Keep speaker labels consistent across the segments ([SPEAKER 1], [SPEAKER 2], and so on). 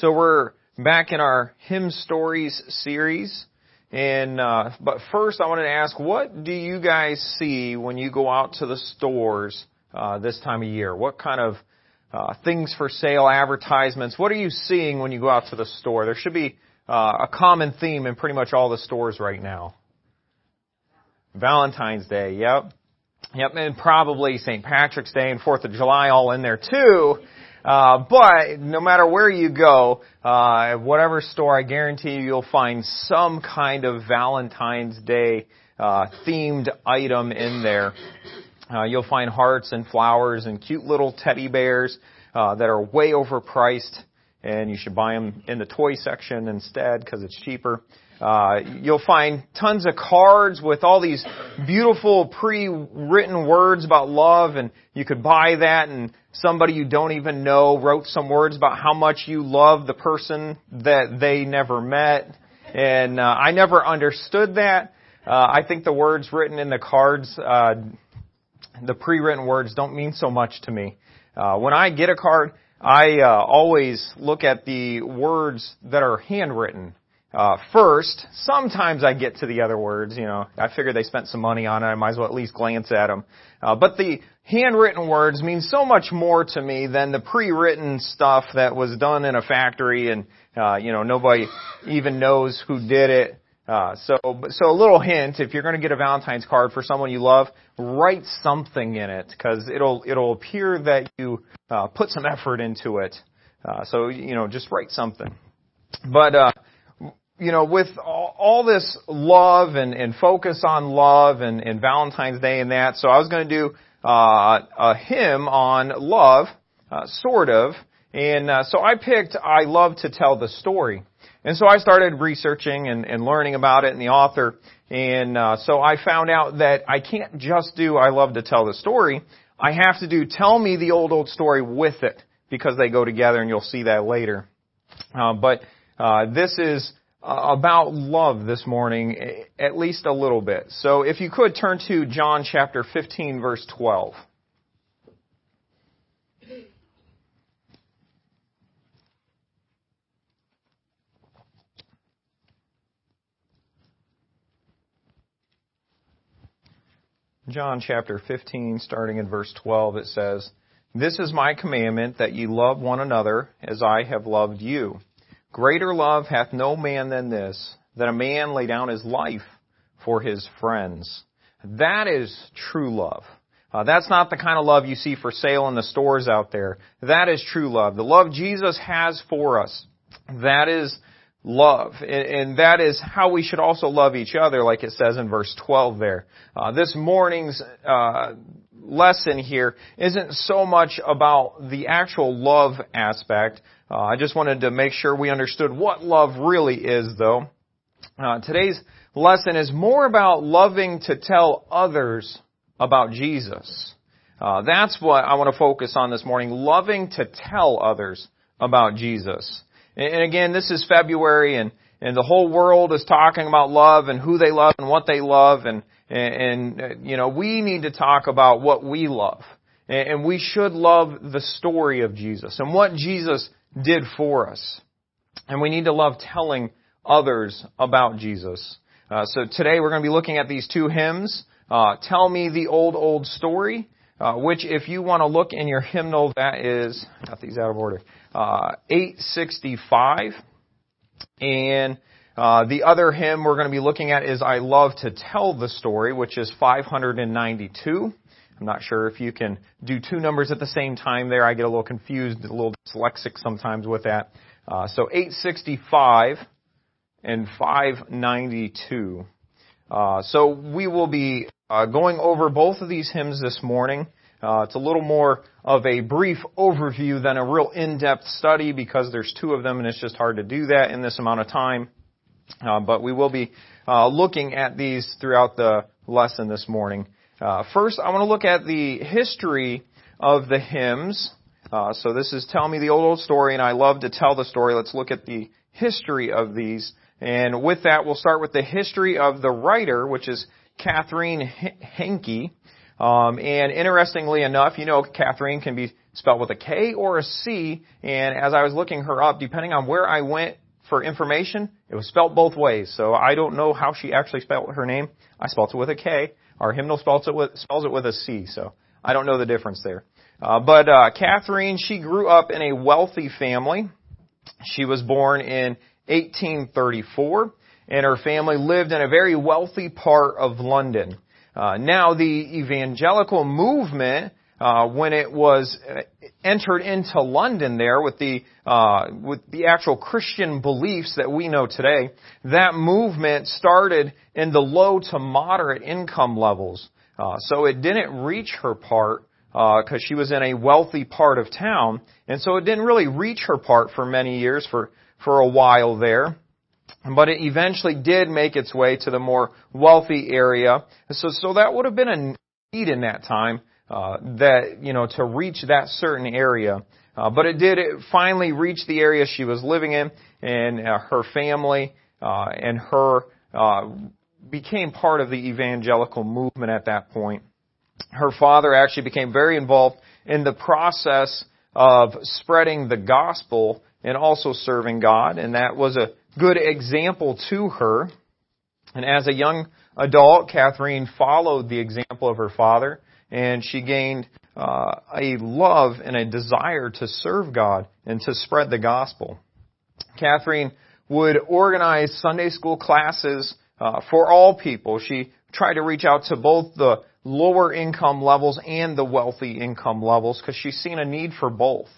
[SPEAKER 1] So we're back in our hymn stories series. And, uh, but first I wanted to ask, what do you guys see when you go out to the stores, uh, this time of year? What kind of, uh, things for sale, advertisements, what are you seeing when you go out to the store? There should be, uh, a common theme in pretty much all the stores right now. Valentine's Day, yep. Yep, and probably St. Patrick's Day and 4th of July all in there too. Uh, but no matter where you go, uh, whatever store, I guarantee you, you'll find some kind of Valentine's Day uh, themed item in there. Uh, you'll find hearts and flowers and cute little teddy bears uh, that are way overpriced, and you should buy them in the toy section instead because it's cheaper. Uh, you'll find tons of cards with all these beautiful pre-written words about love and you could buy that and somebody you don't even know wrote some words about how much you love the person that they never met. And, uh, I never understood that. Uh, I think the words written in the cards, uh, the pre-written words don't mean so much to me. Uh, when I get a card, I uh, always look at the words that are handwritten uh, first. Sometimes I get to the other words. You know, I figure they spent some money on it. I might as well at least glance at them. Uh, but the handwritten words mean so much more to me than the pre-written stuff that was done in a factory and uh, you know nobody even knows who did it. Uh, so, so a little hint: if you're going to get a Valentine's card for someone you love, write something in it because it'll it'll appear that you uh, put some effort into it. Uh, so you know, just write something. But uh, you know, with all, this love and, and focus on love and, and Valentine's Day and that, so I was going to do uh, a hymn on love, uh, sort of, and uh, so I picked "I Love to Tell the Story," and so I started researching and, and learning about it and the author, and uh, so I found out that I can't just do "I Love to Tell the Story." I have to do "Tell Me the Old Old Story" with it because they go together, and you'll see that later. Uh, but uh, this is Uh, about love this morning, at least a little bit. So if you could turn to John chapter 15 verse 12. John chapter 15, starting in verse 12, it says, This is my commandment that ye love one another as I have loved you. Greater love hath no man than this, that a man lay down his life for his friends. That is true love. Uh, that's not the kind of love you see for sale in the stores out there. That is true love. The love Jesus has for us. That is love. And, and that is how we should also love each other, like it says in verse 12 there. Uh, this morning's uh, lesson here isn't so much about the actual love aspect, uh, I just wanted to make sure we understood what love really is, though. Uh, today's lesson is more about loving to tell others about Jesus. Uh, that's what I want to focus on this morning, loving to tell others about Jesus. And, and again, this is February and, and the whole world is talking about love and who they love and what they love and, and, and uh, you know, we need to talk about what we love. And, and we should love the story of Jesus and what Jesus did for us. And we need to love telling others about Jesus. Uh, so today we're going to be looking at these two hymns. Uh, Tell Me the Old, Old Story, uh, which if you want to look in your hymnal, that is, got these out of order, uh, 865. And uh, the other hymn we're going to be looking at is I Love to Tell the Story, which is 592. I'm not sure if you can do two numbers at the same time there. I get a little confused, a little dyslexic sometimes with that. Uh, so 865 and 592. Uh, so we will be uh, going over both of these hymns this morning. Uh, it's a little more of a brief overview than a real in-depth study because there's two of them and it's just hard to do that in this amount of time. Uh, but we will be uh, looking at these throughout the lesson this morning. Uh, first, I want to look at the history of the hymns. Uh, so this is Tell Me the Old Old Story, and I love to tell the story. Let's look at the history of these. And with that, we'll start with the history of the writer, which is Catherine Hankey. Um, and interestingly enough, you know, Catherine can be spelled with a K or a C. And as I was looking her up, depending on where I went for information, it was spelled both ways. So I don't know how she actually spelled her name. I spelled it with a K. Our hymnal spells it with, spells it with a C. So I don't know the difference there. Uh, but uh, Catherine, she grew up in a wealthy family. She was born in 1834, and her family lived in a very wealthy part of London. Uh, now, the evangelical movement uh, when it was uh, entered into London there with the uh, with the actual Christian beliefs that we know today, that movement started in the low to moderate income levels. Uh, so it didn't reach her part because uh, she was in a wealthy part of town, and so it didn't really reach her part for many years for for a while there. But it eventually did make its way to the more wealthy area. So, so that would have been a need in that time uh, that you know to reach that certain area. Uh, but it did finally reach the area she was living in, and uh, her family uh, and her uh, became part of the evangelical movement at that point. Her father actually became very involved in the process of spreading the gospel and also serving God, and that was a good example to her. And as a young adult, Catherine followed the example of her father and she gained uh, a love and a desire to serve God and to spread the gospel. Catherine would organize Sunday school classes uh, for all people. She tried to reach out to both the lower income levels and the wealthy income levels because she's seen a need for both.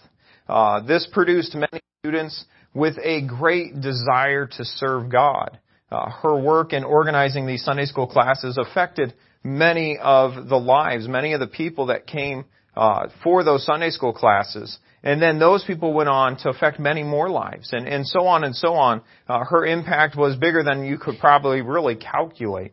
[SPEAKER 1] Uh, this produced many students with a great desire to serve God. Uh, her work in organizing these Sunday school classes affected many of the lives, many of the people that came uh, for those Sunday school classes. And then those people went on to affect many more lives, and, and so on and so on. Uh, her impact was bigger than you could probably really calculate.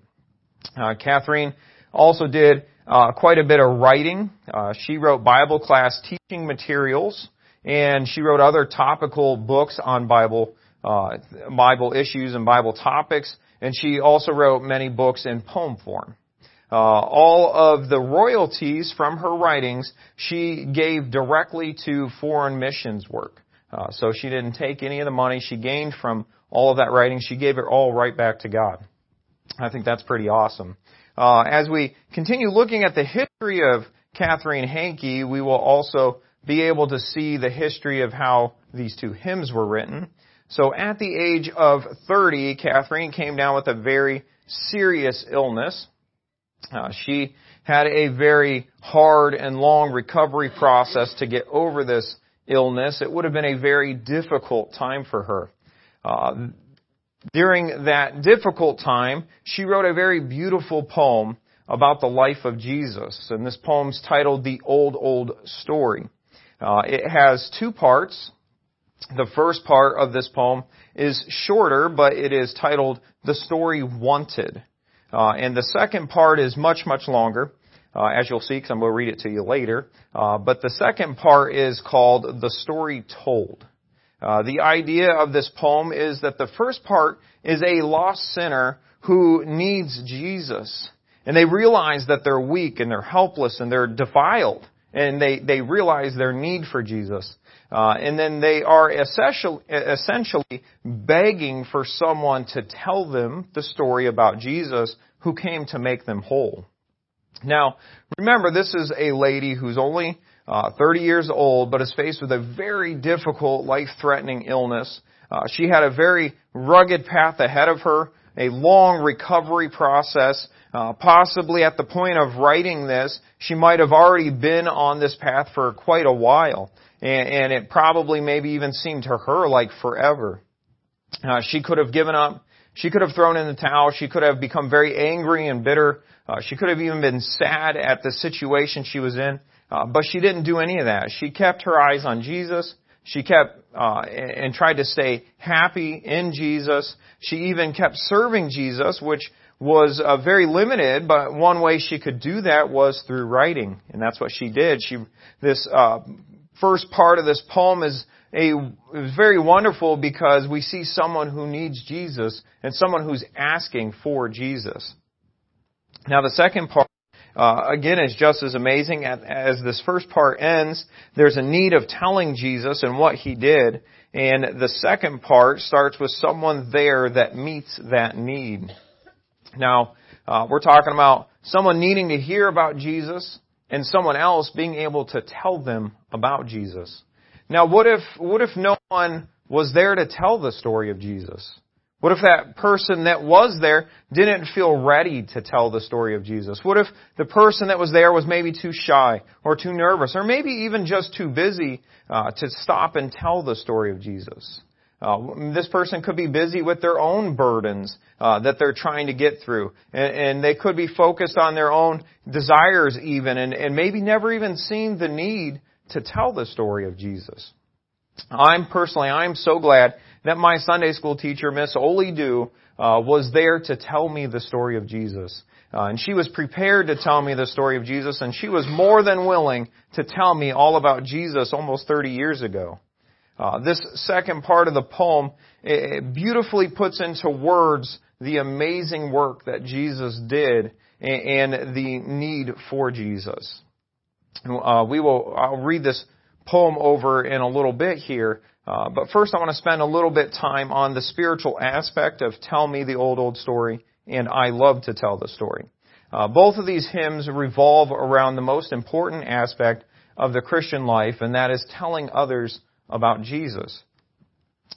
[SPEAKER 1] Uh, Catherine also did uh, quite a bit of writing. Uh, she wrote Bible class teaching materials, and she wrote other topical books on Bible uh, Bible issues and Bible topics. And she also wrote many books in poem form. Uh, all of the royalties from her writings she gave directly to foreign missions work. Uh, so she didn't take any of the money she gained from all of that writing. She gave it all right back to God. I think that's pretty awesome. Uh, as we continue looking at the history of Catherine Hankey, we will also be able to see the history of how these two hymns were written. So at the age of 30, Catherine came down with a very serious illness. Uh, she had a very hard and long recovery process to get over this illness. It would have been a very difficult time for her. Uh, during that difficult time, she wrote a very beautiful poem about the life of Jesus, and this poem's titled "The Old Old Story." Uh, it has two parts. The first part of this poem is shorter, but it is titled "The Story Wanted." Uh, and the second part is much, much longer, uh, as you'll see, because I'm going to read it to you later. Uh, but the second part is called The Story Told. Uh, the idea of this poem is that the first part is a lost sinner who needs Jesus. And they realize that they're weak and they're helpless and they're defiled. And they, they realize their need for Jesus. Uh, and then they are essentially begging for someone to tell them the story about Jesus who came to make them whole. Now, remember, this is a lady who's only uh, 30 years old, but is faced with a very difficult, life-threatening illness. Uh, she had a very rugged path ahead of her, a long recovery process. Uh, possibly at the point of writing this, she might have already been on this path for quite a while, and, and it probably maybe even seemed to her like forever. Uh, she could have given up she could have thrown in the towel. She could have become very angry and bitter. Uh, she could have even been sad at the situation she was in. Uh, but she didn't do any of that. She kept her eyes on Jesus. She kept uh, and tried to stay happy in Jesus. She even kept serving Jesus, which was uh, very limited. But one way she could do that was through writing, and that's what she did. She this uh, first part of this poem is a, was very wonderful because we see someone who needs Jesus and someone who's asking for Jesus. Now the second part uh, again, is just as amazing as this first part ends. There's a need of telling Jesus and what he did. And the second part starts with someone there that meets that need. Now, uh, we're talking about someone needing to hear about Jesus and someone else being able to tell them about Jesus. Now, what if, what if no one was there to tell the story of Jesus? What if that person that was there didn't feel ready to tell the story of Jesus? What if the person that was there was maybe too shy or too nervous or maybe even just too busy uh, to stop and tell the story of Jesus? Uh, this person could be busy with their own burdens uh, that they're trying to get through, and, and, they could be focused on their own desires even, and, and maybe never even seen the need to tell the story of Jesus. I'm personally, I'm so glad that my Sunday school teacher, Miss Oli Do, uh, was there to tell me the story of Jesus. Uh, and she was prepared to tell me the story of Jesus, and she was more than willing to tell me all about Jesus almost 30 years ago. Uh, this second part of the poem beautifully puts into words the amazing work that Jesus did and, and the need for Jesus. Uh, we will. I'll read this poem over in a little bit here. Uh, but first, I want to spend a little bit time on the spiritual aspect of "Tell Me the Old Old Story" and "I Love to Tell the Story." Uh, both of these hymns revolve around the most important aspect of the Christian life, and that is telling others about Jesus.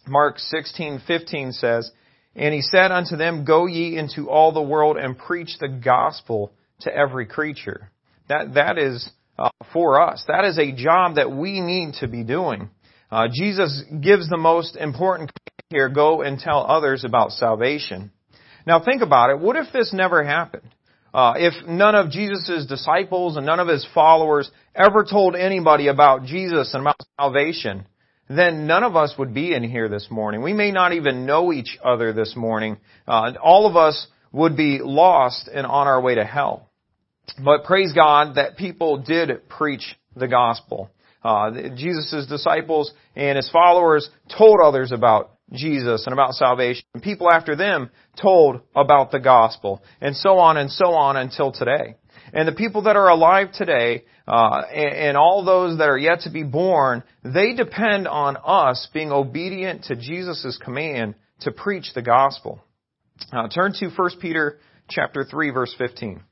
[SPEAKER 1] Mark 16:15 says, "And he said unto them, Go ye into all the world and preach the gospel to every creature." That that is uh, for us. That is a job that we need to be doing. Uh, Jesus gives the most important here: go and tell others about salvation. Now think about it. What if this never happened? Uh, if none of Jesus' disciples and none of his followers ever told anybody about Jesus and about salvation, then none of us would be in here this morning. We may not even know each other this morning. Uh, all of us would be lost and on our way to hell. But praise God that people did preach the gospel. Uh, Jesus' disciples and his followers told others about Jesus and about salvation. And people after them told about the gospel. And so on and so on until today. And the people that are alive today, uh, and, and all those that are yet to be born, they depend on us being obedient to Jesus' command to preach the gospel. Uh, turn to 1 Peter chapter 3 verse 15.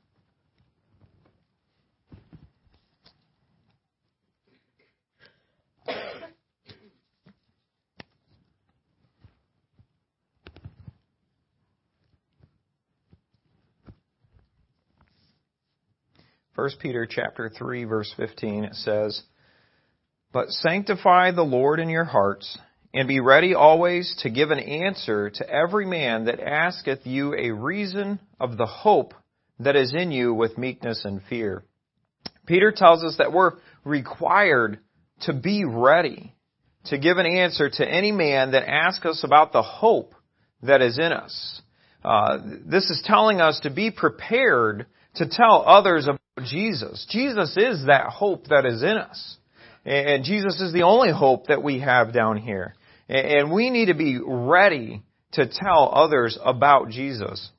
[SPEAKER 1] 1 Peter chapter 3 verse 15 it says, But sanctify the Lord in your hearts, and be ready always to give an answer to every man that asketh you a reason of the hope that is in you with meekness and fear. Peter tells us that we're required to be ready to give an answer to any man that asks us about the hope that is in us. Uh, this is telling us to be prepared to tell others about Jesus. Jesus is that hope that is in us. And Jesus is the only hope that we have down here. And we need to be ready to tell others about Jesus.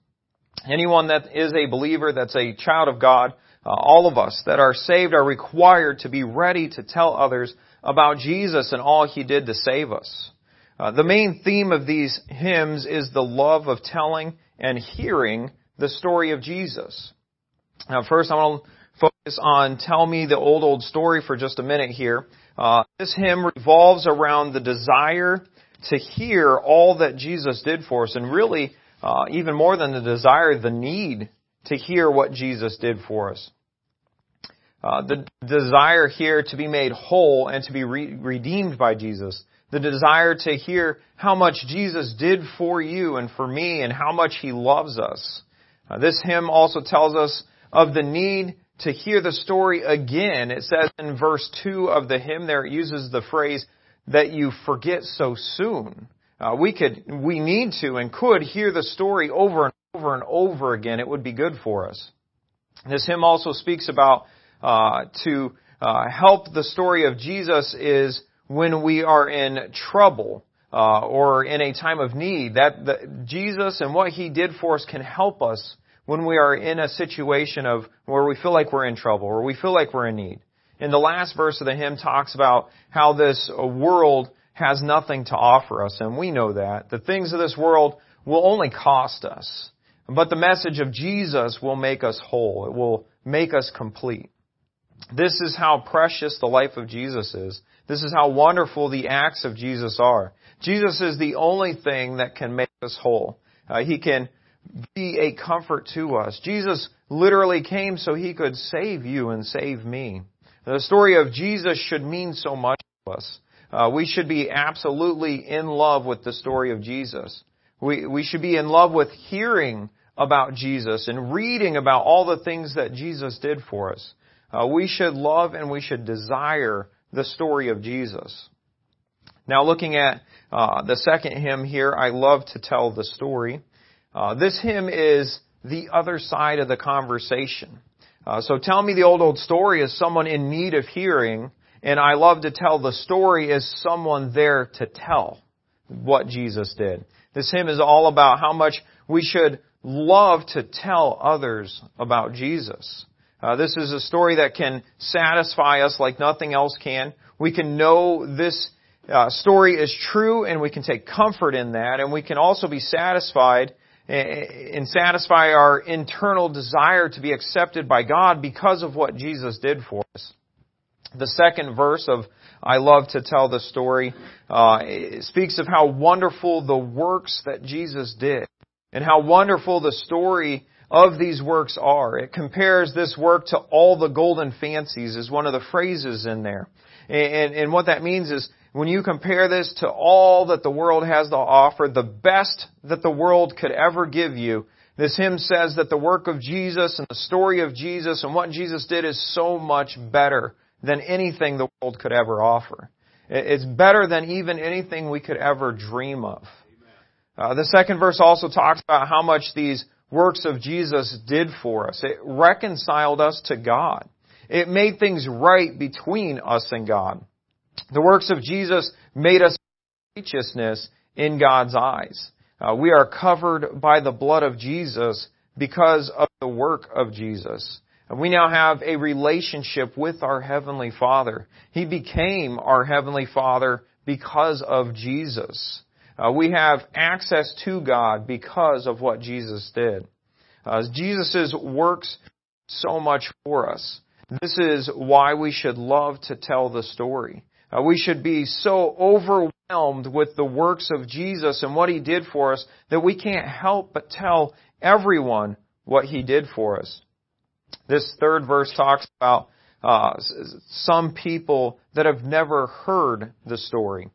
[SPEAKER 1] Anyone that is a believer, that's a child of God, uh, all of us that are saved are required to be ready to tell others about Jesus and all He did to save us. Uh, the main theme of these hymns is the love of telling and hearing the story of Jesus. Now, first, I want to focus on Tell Me the Old Old Story for just a minute here. Uh, this hymn revolves around the desire to hear all that Jesus did for us, and really, uh, even more than the desire, the need to hear what Jesus did for us. Uh, the desire here to be made whole and to be re- redeemed by Jesus. The desire to hear how much Jesus did for you and for me and how much He loves us. Uh, this hymn also tells us of the need to hear the story again. It says in verse 2 of the hymn there, it uses the phrase that you forget so soon. Uh, we could, we need to and could hear the story over and over and over again. It would be good for us. This hymn also speaks about uh, to uh, help the story of Jesus is when we are in trouble uh, or in a time of need. That the, Jesus and what He did for us can help us when we are in a situation of where we feel like we're in trouble or we feel like we're in need. And the last verse of the hymn talks about how this world has nothing to offer us, and we know that. The things of this world will only cost us. But the message of Jesus will make us whole. It will make us complete. This is how precious the life of Jesus is. This is how wonderful the acts of Jesus are. Jesus is the only thing that can make us whole. Uh, he can be a comfort to us. Jesus literally came so he could save you and save me. The story of Jesus should mean so much to us. Uh, we should be absolutely in love with the story of Jesus. We, we should be in love with hearing about Jesus and reading about all the things that Jesus did for us. Uh, we should love and we should desire the story of Jesus. Now looking at uh, the second hymn here, I love to tell the story. Uh, this hymn is the other side of the conversation. Uh, so tell me the old old story is someone in need of hearing, and I love to tell the story as someone there to tell what Jesus did. This hymn is all about how much we should love to tell others about Jesus. Uh, this is a story that can satisfy us like nothing else can. We can know this uh, story is true and we can take comfort in that and we can also be satisfied and satisfy our internal desire to be accepted by God because of what Jesus did for us. The second verse of I love to tell the story uh, speaks of how wonderful the works that Jesus did and how wonderful the story of these works are. It compares this work to all the golden fancies is one of the phrases in there. And, and, what that means is when you compare this to all that the world has to offer, the best that the world could ever give you, this hymn says that the work of Jesus and the story of Jesus and what Jesus did is so much better than anything the world could ever offer. It's better than even anything we could ever dream of. Uh, the second verse also talks about how much these works of Jesus did for us. It reconciled us to God. It made things right between us and God. The works of Jesus made us righteousness in God's eyes. Uh, we are covered by the blood of Jesus because of the work of Jesus. We now have a relationship with our Heavenly Father. He became our Heavenly Father because of Jesus. Uh, we have access to God because of what Jesus did. Uh, Jesus' works so much for us. This is why we should love to tell the story. Uh, we should be so overwhelmed with the works of Jesus and what He did for us that we can't help but tell everyone what He did for us. This third verse talks about uh, some people that have never heard the story.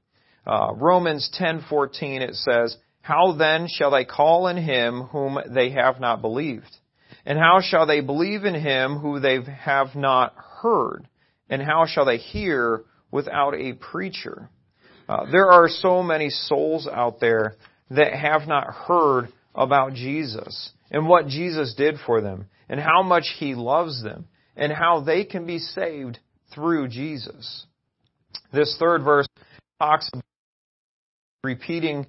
[SPEAKER 1] Uh, Romans 10:14 it says, "How then shall they call in him whom they have not believed? And how shall they believe in him who they have not heard? And how shall they hear without a preacher?" Uh, there are so many souls out there that have not heard about Jesus and what Jesus did for them and how much He loves them and how they can be saved through Jesus. This third verse talks about repeating,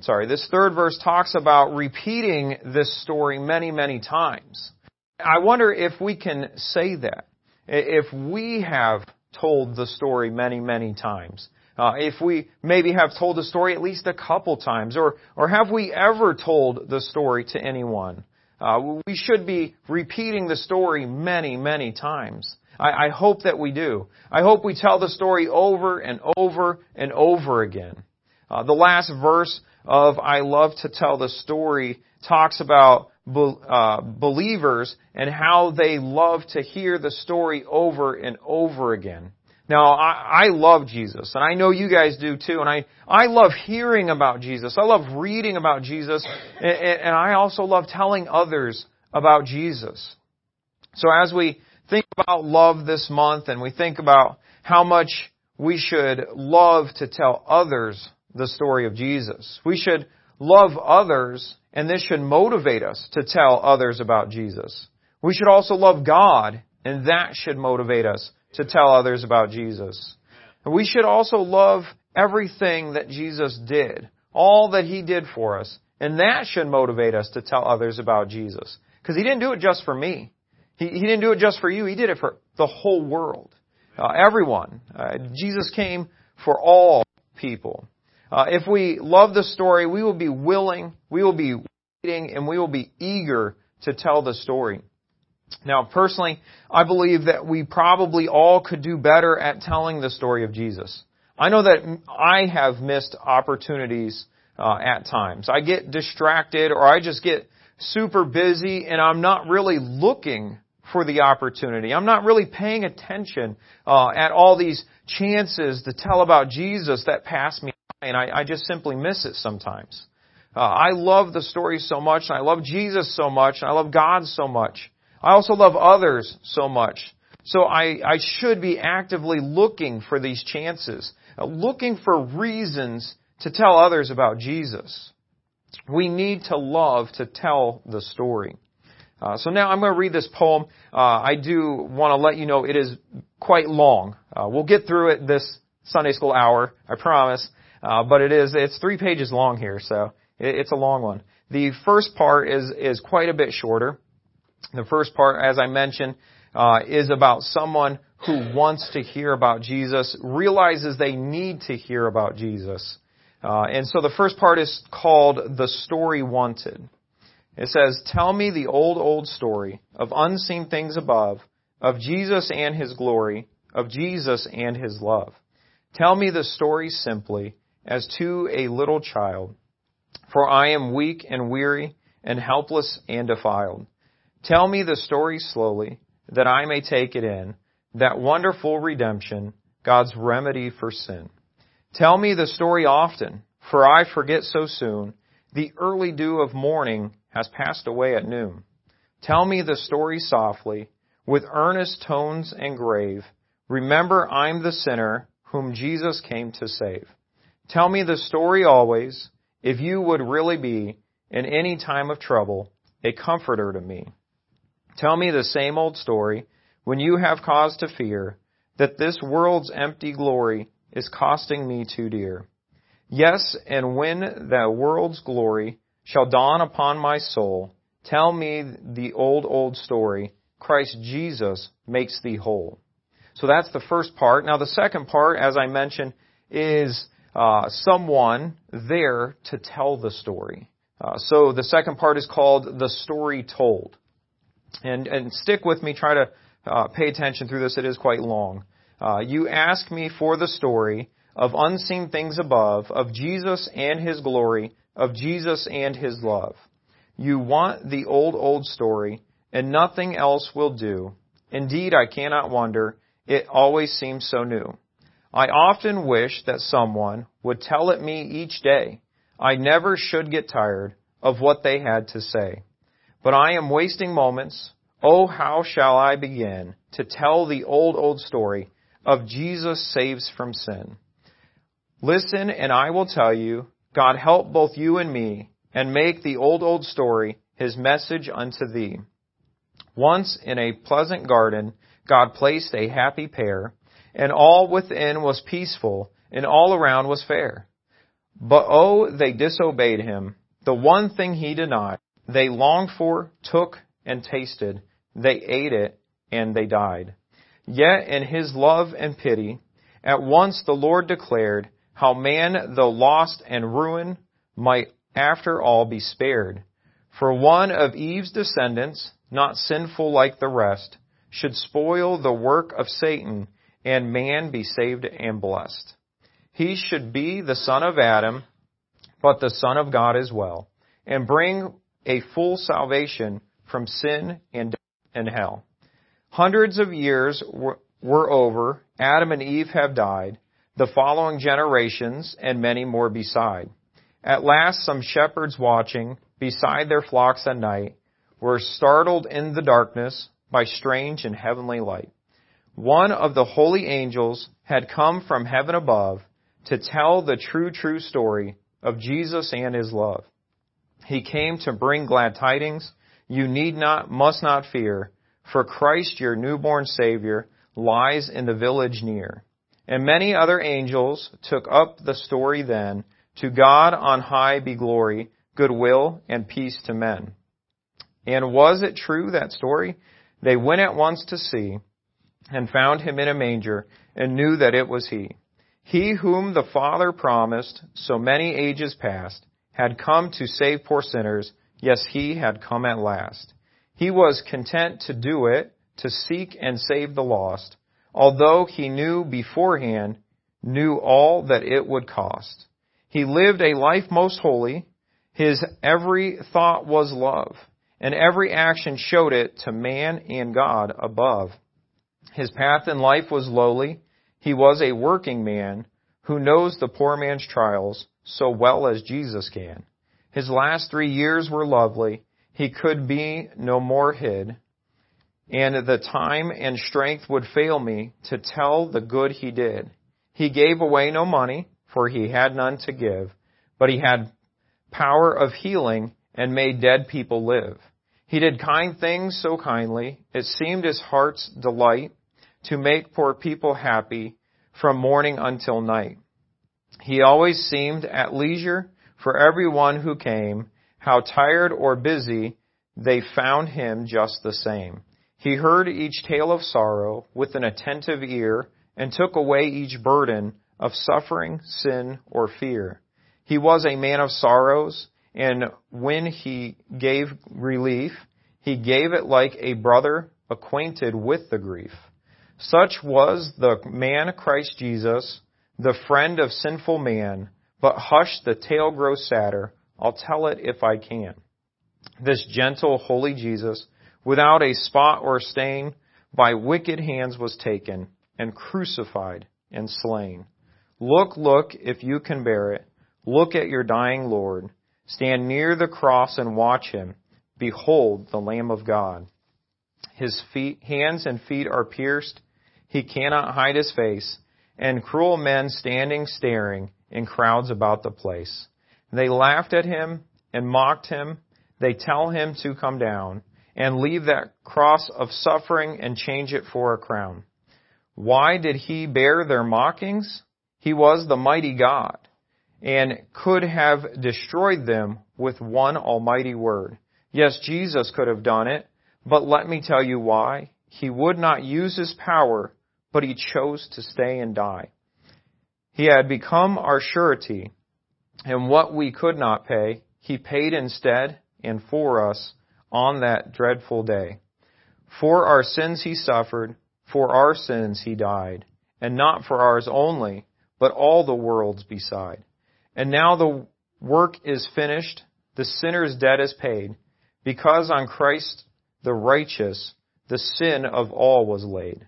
[SPEAKER 1] sorry, this third verse talks about repeating this story many, many times. I wonder if we can say that. If we have told the story many, many times. Uh, if we maybe have told the story at least a couple times, or, or have we ever told the story to anyone? Uh, we should be repeating the story many, many times. I, I hope that we do. I hope we tell the story over and over and over again. Uh, the last verse of I love to tell the story talks about Uh, believers and how they love to hear the story over and over again. Now, I, I love Jesus, and I know you guys do too, and I, I love hearing about Jesus. I love reading about Jesus, and, and I also love telling others about Jesus. So as we think about love this month, and we think about how much we should love to tell others the story of Jesus. We should love others, and this should motivate us to tell others about Jesus. We should also love God, and that should motivate us to tell others about Jesus. And We should also love everything that Jesus did, all that He did for us, And that should motivate us to tell others about Jesus. Because He didn't do it just for me. He, he didn't do it just for you. He did it for the whole world. Uh, everyone. Uh, Jesus came for all people. Uh, if we love the story, we will be willing, we will be waiting, and we will be eager to tell the story. Now, personally, I believe that we probably all could do better at telling the story of Jesus. I know that I have missed opportunities uh, at times. I get distracted or I just get super busy and I'm not really looking for the opportunity. I'm not really paying attention uh, at all these chances to tell about Jesus that pass me and I, I just simply miss it sometimes. Uh, I love the story so much, and I love Jesus so much, and I love God so much. I also love others so much. So I, I should be actively looking for these chances, uh, looking for reasons to tell others about Jesus. We need to love to tell the story. Uh, so now I'm going to read this poem. Uh, I do want to let you know it is quite long. Uh, we'll get through it this Sunday school hour, I promise. Uh, but it is it's three pages long here, so it, it's a long one. The first part is is quite a bit shorter. The first part, as I mentioned, uh, is about someone who wants to hear about Jesus, realizes they need to hear about Jesus. Uh, and so the first part is called The Story Wanted. It says, Tell me the old, old story of unseen things above, of Jesus and His glory, of Jesus and His love. Tell me the story simply, as to a little child, for I am weak and weary and helpless and defiled. Tell me the story slowly, that I may take it in, that wonderful redemption, God's remedy for sin. Tell me the story often, for I forget so soon. The early dew of morning has passed away at noon. Tell me the story softly, with earnest tones and grave. Remember I'm the sinner whom Jesus came to save. Tell me the story always, if you would really be, in any time of trouble, a comforter to me. Tell me the same old story, when you have cause to fear, that this world's empty glory is costing me too dear. Yes, and when that world's glory shall dawn upon my soul. Tell me the old, old story. Christ Jesus makes thee whole. So that's the first part. Now the second part, as I mentioned, is uh, someone there to tell the story. Uh, so the second part is called the story told. And, and stick with me, try to uh, pay attention through this. It is quite long. Uh, you ask me for the story of unseen things above, of Jesus and His glory, of Jesus and His love. You want the old, old story, and nothing else will do. Indeed, I cannot wonder. It always seems so new. I often wish that someone would tell it me each day. I never should get tired of what they had to say. But I am wasting moments. Oh, how shall I begin to tell the old, old story of Jesus saves from sin? Listen and I will tell you God help both you and me, and make the old, old story his message unto thee. Once in a pleasant garden, God placed a happy pair, and all within was peaceful, and all around was fair. But oh, they disobeyed him. The one thing he denied, they longed for, took, and tasted. They ate it, and they died. Yet in his love and pity, at once the Lord declared, how man, though lost and ruined, might after all be spared. For one of Eve's descendants, not sinful like the rest, should spoil the work of Satan, and man be saved and blessed. He should be the son of Adam, but the son of God as well, and bring a full salvation from sin and and hell. Hundreds of years were, were over, Adam and Eve have died, the following generations, and many more beside. At last some shepherds watching beside their flocks at night were startled in the darkness by strange and heavenly light. One of the holy angels had come from heaven above to tell the true, true story of Jesus and his love. He came to bring glad tidings. You need not, must not fear, for Christ your newborn Savior lies in the village near. And many other angels took up the story then. To God on high be glory goodwill, and peace to men. And was it true, that story? They went at once to see, and found him in a manger, and knew that it was he. He whom the Father promised so many ages past had come to save poor sinners, yes, he had come at last. He was content to do it, to seek and save the lost, although he knew beforehand, knew all that it would cost. He lived a life most holy, his every thought was love, and every action showed it to man and God above. His path in life was lowly. He was a working man who knows the poor man's trials so well as Jesus can. His last three years were lovely. He could be no more hid. And the time and strength would fail me to tell the good he did. He gave away no money, for he had none to give, but he had power of healing and made dead people live. He did kind things so kindly, it seemed his heart's delight to make poor people happy from morning until night. He always seemed at leisure for everyone who came, how tired or busy, they found him just the same. He heard each tale of sorrow with an attentive ear and took away each burden of suffering, sin, or fear. He was a man of sorrows, and when he gave relief, he gave it like a brother acquainted with the grief. Such was the man Christ Jesus, the friend of sinful man, but hush, the tale grows sadder. I'll tell it if I can. This gentle, holy Jesus, without a spot or stain, by wicked hands was taken, and crucified and slain. Look, look, if you can bear it. Look at your dying Lord. Stand near the cross and watch him. Behold the Lamb of God. His feet, hands and feet are pierced. He cannot hide his face. And cruel men standing staring in crowds about the place. They laughed at him and mocked him. They tell him to come down and leave that cross of suffering and change it for a crown. Why did he bear their mockings? He was the mighty God and could have destroyed them with one almighty word. Yes, Jesus could have done it, but let me tell you why. He would not use his power, but he chose to stay and die. He had become our surety, and what we could not pay, he paid instead and for us on that dreadful day. For our sins he suffered, for our sins he died, and not for ours only, but all the world's beside. And now the work is finished, the sinner's debt is paid, because on Christ the righteous the sin of all was laid.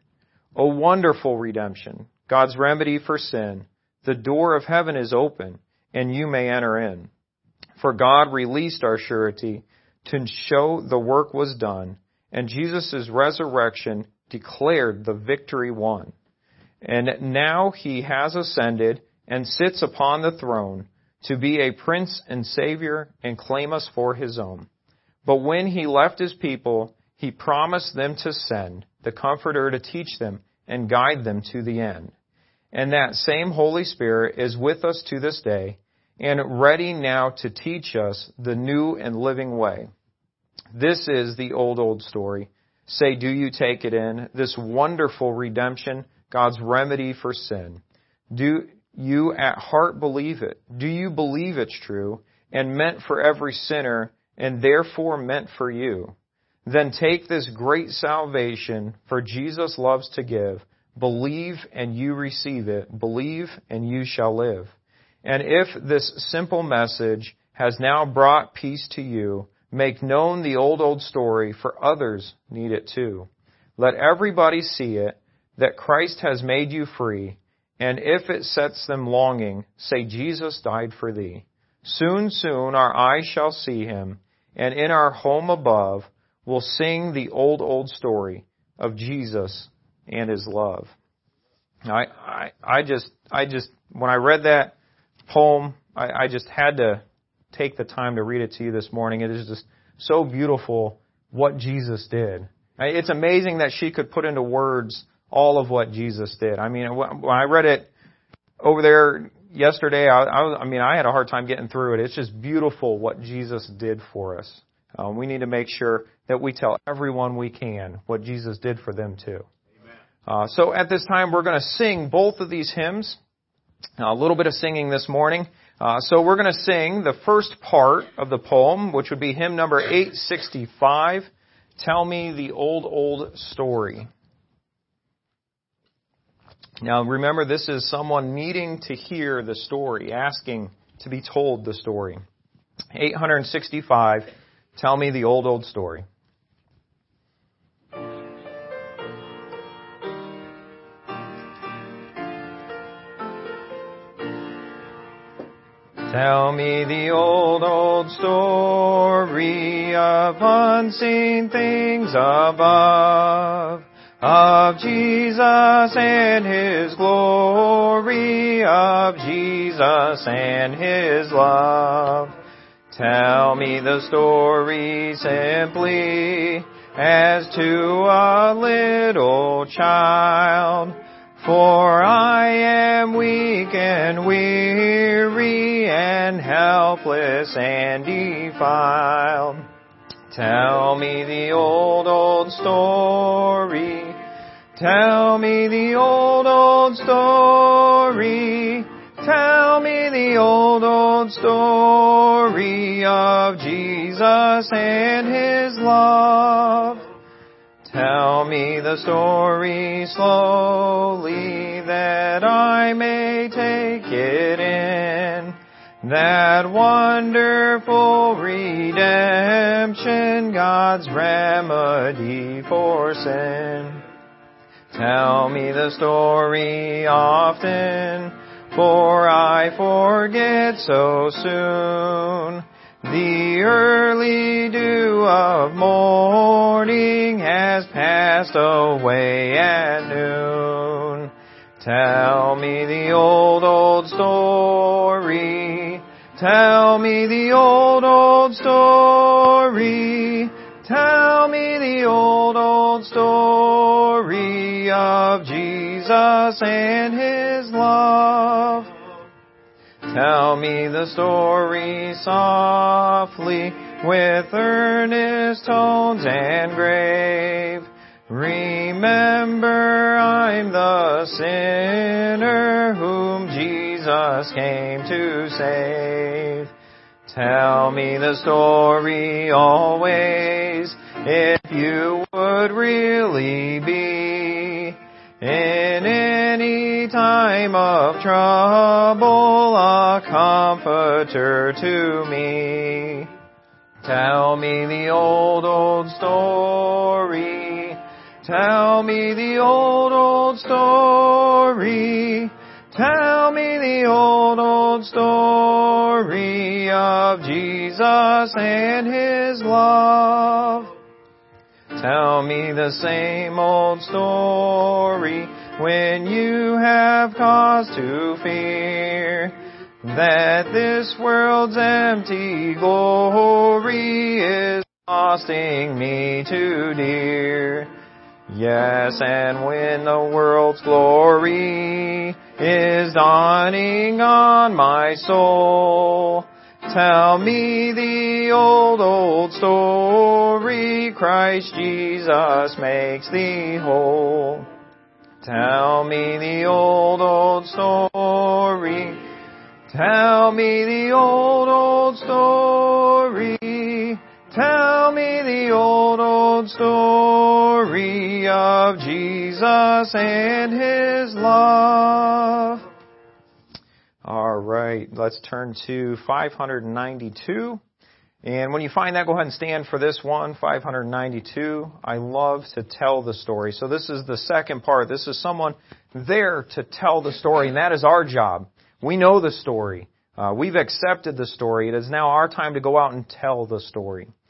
[SPEAKER 1] O wonderful redemption, God's remedy for sin, the door of heaven is open, and you may enter in. For God released our surety to show the work was done, and Jesus' resurrection declared the victory won. And now he has ascended and sits upon the throne to be a prince and savior and claim us for his own. But when he left his people, he promised them to send the Comforter to teach them and guide them to the end. And that same Holy Spirit is with us to this day and ready now to teach us the new and living way. This is the old, old story. Say, do you take it in? This wonderful redemption, God's remedy for sin. Do you at heart believe it? Do you believe it's true and meant for every sinner and therefore meant for you? Then take this great salvation for Jesus loves to give. Believe and you receive it. Believe and you shall live. And if this simple message has now brought peace to you, Make known the old, old story, for others need it too. Let everybody see it, that Christ has made you free, and if it sets them longing, say, Jesus died for thee. Soon, soon our eyes shall see him, and in our home above, we'll sing the old, old story of Jesus and his love. I, I, I just, I just, when I read that poem, I, I just had to take the time to read it to you this morning. It is just so beautiful what Jesus did. It's amazing that she could put into words all of what Jesus did. I mean, when I read it over there yesterday, I, I, I mean, I had a hard time getting through it. It's just beautiful what Jesus did for us. Uh, we need to make sure that we tell everyone we can what Jesus did for them too. Uh, so at this time, we're going to sing both of these hymns. a little bit of singing this morning. Uh, so we're going to sing the first part of the poem, which would be hymn number 865. Tell me the old, old story. Now remember, this is someone needing to hear the story, asking to be told the story. 865, tell me the old, old story. Tell me the old, old story of unseen things above of Jesus and His glory, of Jesus and His love. Tell me the story simply as to a little child. For I am weak and weary and helpless and defiled. Tell me the old, old story. Tell me the old, old story. Tell me the old, old story of Jesus and His love. Tell me the story slowly that I may take it in. That wonderful redemption, God's remedy for sin. Tell me the story often, for I forget so soon. The early dew of morning has passed away at noon. Tell me the old, old story. Tell me the old, old story. Tell me the old, old story of Jesus and His love. Tell me the story softly with earnest tones and grave. Remember I'm the sinner whom Jesus came to save. Tell me the story always if you would really be in any time of trouble a comforter to me. Tell me the old, old story. Tell me the old, old story. Tell me the old, old story of Jesus and His love. Tell me the same old story when you have cause to fear that this world's empty glory is costing me too dear. Yes, and when the world's glory is dawning on my soul, tell me the old, old story, Christ Jesus makes thee whole. Tell me the old, old story, tell me the old, old story, tell me the old, old story of Jesus and His love. All right, let's turn to 592. And when you find that, go ahead and stand for this one, 592. I love to tell the story. So this is the second part. This is someone there to tell the story, and that is our job. We know the story. Uh, we've accepted the story. It is now our time to go out and tell the story.